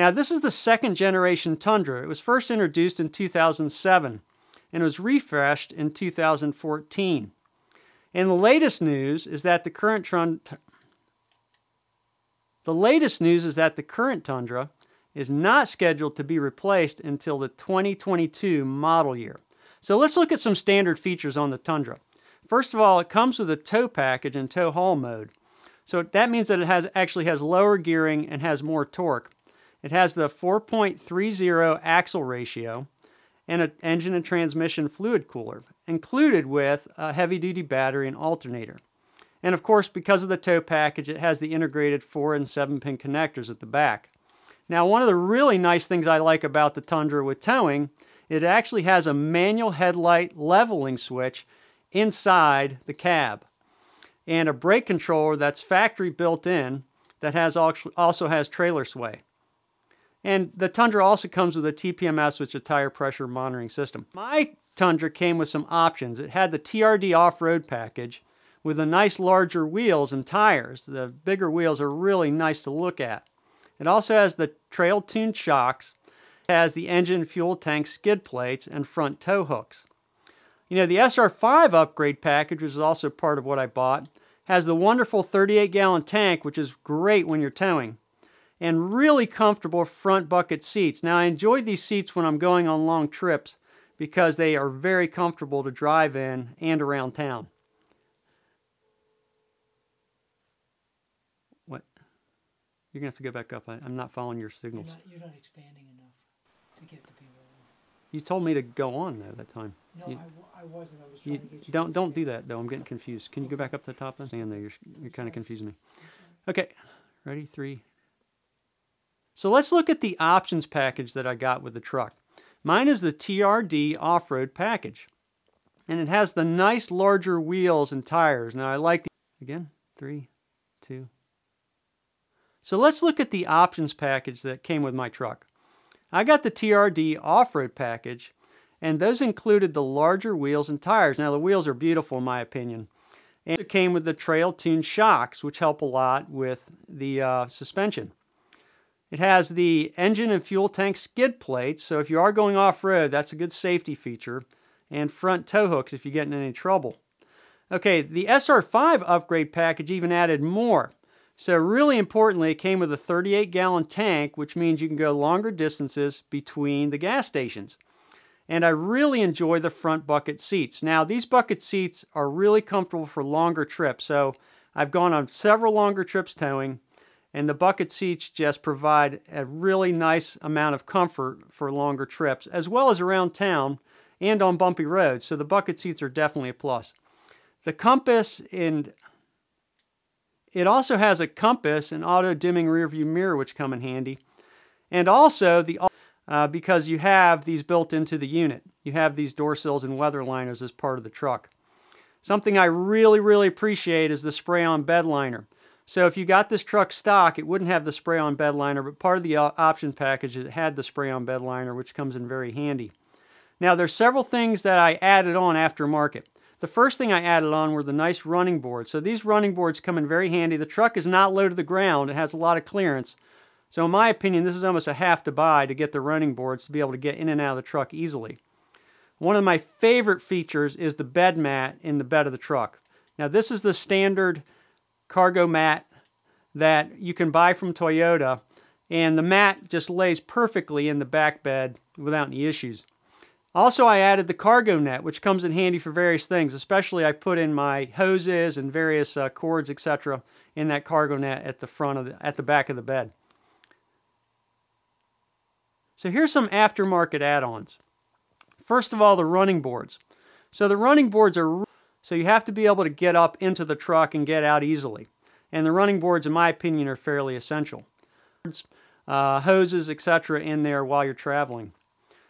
Now, this is the second generation Tundra. It was first introduced in 2007 and was refreshed in 2014. And the latest news is that the current the latest news is that the current Tundra is not scheduled to be replaced until the 2022 model year. So let's look at some standard features on the Tundra. First of all, it comes with a tow package and tow haul mode. So that means that it has actually has lower gearing and has more torque. It has the 4.30 axle ratio and an engine and transmission fluid cooler, included with a heavy-duty battery and alternator. And of course, because of the tow package, it has the integrated 4 and 7 pin connectors at the back. Now, one of the really nice things I like about the Tundra with towing, it actually has a manual headlight leveling switch inside the cab and a brake controller that's factory built in that has also has trailer sway. And the Tundra also comes with a TPMS, which is a tire pressure monitoring system. My Tundra came with some options. It had the TRD off-road package with the nice larger wheels and tires. The bigger wheels are really nice to look at. It also has the trail tuned shocks, has the engine fuel tank skid plates and front tow hooks. You know, the SR5 upgrade package, which is also part of what I bought, has the wonderful 38 gallon tank, which is great when you're towing, and really comfortable front bucket seats. Now, I enjoy these seats when I'm going on long trips because they are very comfortable to drive in and around town. What? You're going to have to go back up. I, am not following your signals. You're not, you're not, expanding enough to get the people You told me to go on though that time. No, you, I, I wasn't. I was trying you, to get you. Don't don't do that though. I'm getting confused. Can you go back up to the top? Stand there. You're you're kind of confusing me. Okay, ready? Three. So let's look at the options package that I got with the truck. Mine is the TRD off-road package, and it has the nice larger wheels and tires. Now I like the again. Three, two, so let's look at the options package that came with my truck. I got the TRD off-road package, and those included the larger wheels and tires. Now the wheels are beautiful in my opinion. And it came with the trail tuned shocks, which help a lot with the uh, suspension. It has the engine and fuel tank skid plates, so if you are going off-road, that's a good safety feature, and front tow hooks if you get in any trouble. Okay, the SR5 upgrade package even added more. So really importantly, it came with a 38 gallon tank, which means you can go longer distances between the gas stations. And I really enjoy the front bucket seats. Now, these bucket seats are really comfortable for longer trips. So I've gone on several longer trips towing, and the bucket seats just provide a really nice amount of comfort for longer trips, as well as around town and on bumpy roads. So the bucket seats are definitely a plus. The compass and it also has a compass and auto dimming rear view mirror which come in handy. And also the uh, because you have these built into the unit. You have these door sills and weather liners as part of the truck. Something I really, really appreciate is the spray-on bed liner. So if you got this truck stock, it wouldn't have the spray-on bed liner, but part of the option package it had the spray-on bed liner, which comes in very handy. Now there's several things that I added on aftermarket. The first thing I added on were the nice running boards. So these running boards come in very handy. The truck is not low to the ground. It has a lot of clearance. So in my opinion, this is almost a have to buy to get the running boards to be able to get in and out of the truck easily. One of my favorite features is the bed mat in the bed of the truck. Now this is the standard cargo mat that you can buy from Toyota and the mat just lays perfectly in the back bed without any issues. Also, I added the cargo net, which comes in handy for various things. Especially, I put in my hoses and various uh, cords, etc., in that cargo net at the front of the, at the back of the bed. So here's some aftermarket add-ons. First of all, the running boards. So the running boards are so you have to be able to get up into the truck and get out easily. And the running boards, in my opinion, are fairly essential. Uh, hoses, etc., in there while you're traveling.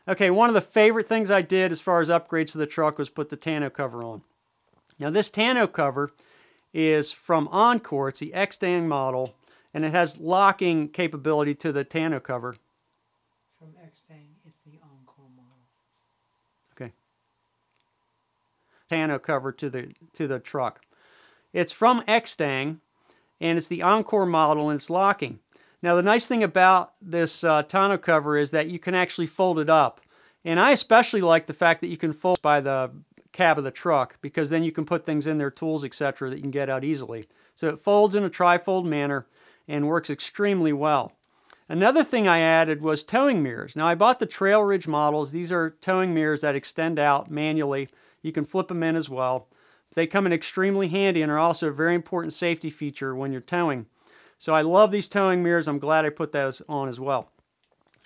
Okay, one of the favorite things I did as far as upgrades to the truck was put the tonneau cover on. Now this tonneau cover is from Encore. It's the Extang model, and it has locking capability to the tonneau cover. From Extang, it's the Encore model. Okay. Tonneau cover to the to the truck. It's from Extang, and it's the Encore model, and it's locking. Now, the nice thing about this uh, tonneau cover is that you can actually fold it up. And I especially like the fact that you can fold by the cab of the truck because then you can put things in there, tools, etc., that you can get out easily. So it folds in a trifold manner and works extremely well. Another thing I added was towing mirrors. Now I bought the Trail Ridge models. These are towing mirrors that extend out manually. You can flip them in as well. They come in extremely handy and are also a very important safety feature when you're towing. So I love these towing mirrors. I'm glad I put those on as well.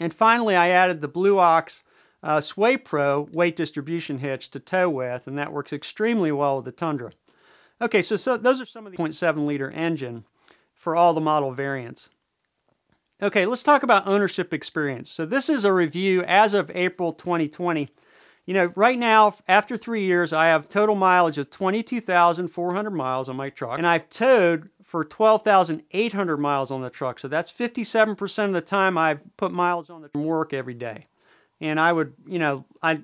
And finally, I added the Blue Ox uh, Sway Pro weight distribution hitch to tow with, and that works extremely well with the Tundra. Okay, so, so those are some of the 0.7 liter engine for all the model variants. Okay, let's talk about ownership experience. So this is a review as of April 2020. You know, right now, after three years, I have total mileage of 22,400 miles on my truck, and I've towed for 12,800 miles on the truck. So that's 57% of the time I've put miles on the work every day. And I would, you know, I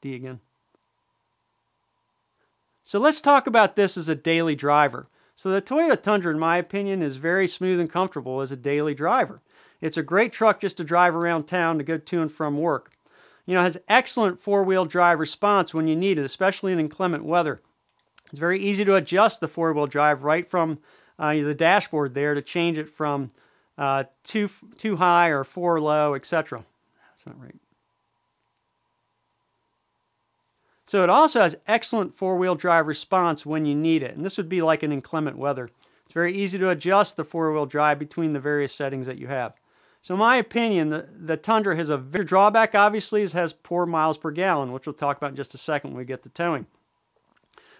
D again. So let's talk about this as a daily driver. So the Toyota Tundra, in my opinion, is very smooth and comfortable as a daily driver. It's a great truck just to drive around town to go to and from work. You know, has excellent four-wheel drive response when you need it, especially in inclement weather. It's very easy to adjust the four-wheel drive right from uh, the dashboard there to change it from uh, too, too high or four low, etc. That's not right. So it also has excellent four-wheel drive response when you need it. And this would be like in inclement weather. It's very easy to adjust the four-wheel drive between the various settings that you have. So in my opinion, the, the Tundra has a very drawback, obviously, is has poor miles per gallon, which we'll talk about in just a second when we get to towing.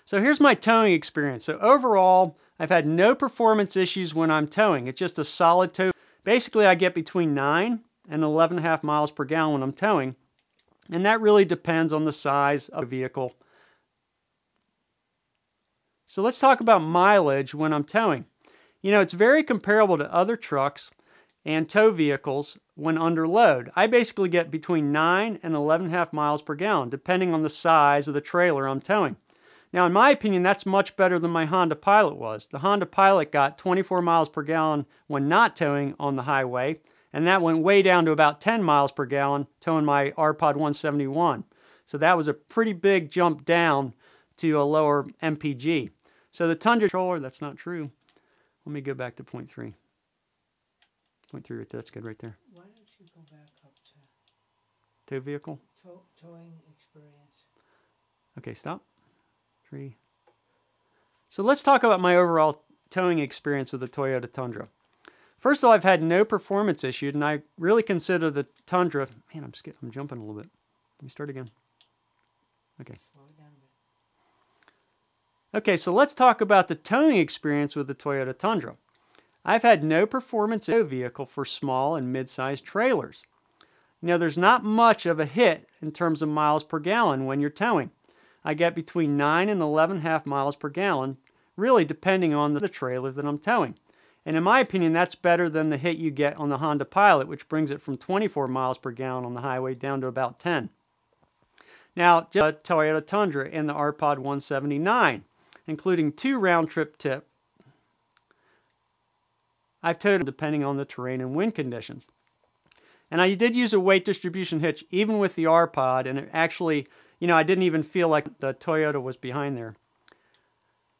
So here's my towing experience. So overall, I've had no performance issues when I'm towing. It's just a solid tow. Basically, I get between 9 and 11.5 miles per gallon when I'm towing. And that really depends on the size of the vehicle. So let's talk about mileage when I'm towing. You know, it's very comparable to other trucks and tow vehicles when under load. I basically get between 9 and 11.5 miles per gallon, depending on the size of the trailer I'm towing. Now, in my opinion, that's much better than my Honda Pilot was. The Honda Pilot got 24 miles per gallon when not towing on the highway, and that went way down to about 10 miles per gallon towing my RPod 171. So that was a pretty big jump down to a lower MPG. So the Tundra controller, that's not true. Let me go back to point three. Point three right there, that's good right there. Why don't you go back up to Tow vehicle. tow, towing experience? Okay, stop. Three. So let's talk about my overall towing experience with the Toyota Tundra. First of all, I've had no performance issues, and I really consider the Tundra. Man, I'm skip, I'm jumping a little bit. Let me start again. Okay. Slow it down a bit. Okay, so let's talk about the towing experience with the Toyota Tundra. I've had no performance vehicle for small and mid-sized trailers. Now, there's not much of a hit in terms of miles per gallon when you're towing. I get between 9 and 11.5 miles per gallon, really depending on the trailer that I'm towing. And in my opinion, that's better than the hit you get on the Honda Pilot, which brings it from 24 miles per gallon on the highway down to about 10. Now, just Toyota Tundra and the RPod 179, including two round trip tip. I've towed depending on the terrain and wind conditions. And I did use a weight distribution hitch even with the R Pod, and it actually, you know, I didn't even feel like the Toyota was behind there.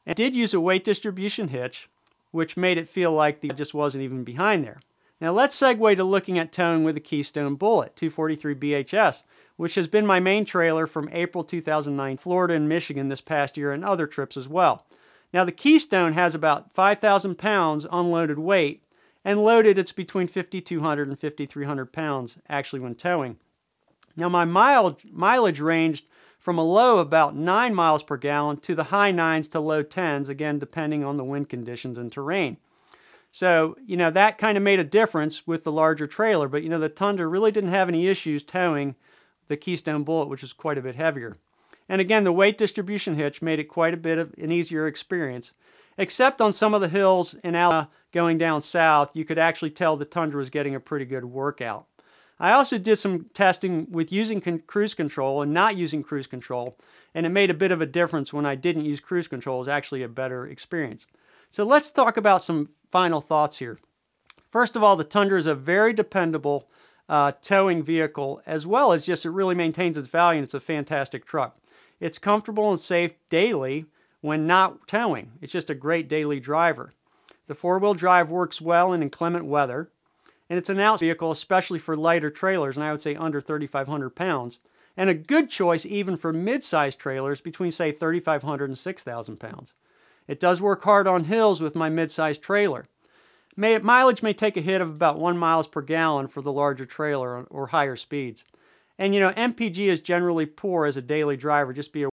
I did use a weight distribution hitch, which made it feel like the just wasn't even behind there. Now let's segue to looking at towing with a Keystone Bullet 243 BHS, which has been my main trailer from April 2009, Florida and Michigan this past year, and other trips as well. Now the Keystone has about 5,000 pounds unloaded weight, and loaded it's between 5,200 and 5,300 pounds actually when towing. Now my mileage, mileage ranged from a low about 9 miles per gallon to the high 9s to low 10s, again depending on the wind conditions and terrain. So, you know, that kind of made a difference with the larger trailer, but you know, the Tundra really didn't have any issues towing the Keystone Bullet, which is quite a bit heavier. And again, the weight distribution hitch made it quite a bit of an easier experience. Except on some of the hills in Alabama going down south, you could actually tell the Tundra was getting a pretty good workout. I also did some testing with using con- cruise control and not using cruise control, and it made a bit of a difference when I didn't use cruise control. It was actually a better experience. So let's talk about some final thoughts here. First of all, the Tundra is a very dependable uh, towing vehicle, as well as just it really maintains its value and it's a fantastic truck. It's comfortable and safe daily when not towing. It's just a great daily driver. The four wheel drive works well in inclement weather, and it's an out vehicle, especially for lighter trailers, and I would say under 3,500 pounds, and a good choice even for mid sized trailers between, say, 3,500 and 6,000 pounds. It does work hard on hills with my mid sized trailer. May, mileage may take a hit of about 1 miles per gallon for the larger trailer or higher speeds. And you know, MPG is generally poor as a daily driver, just be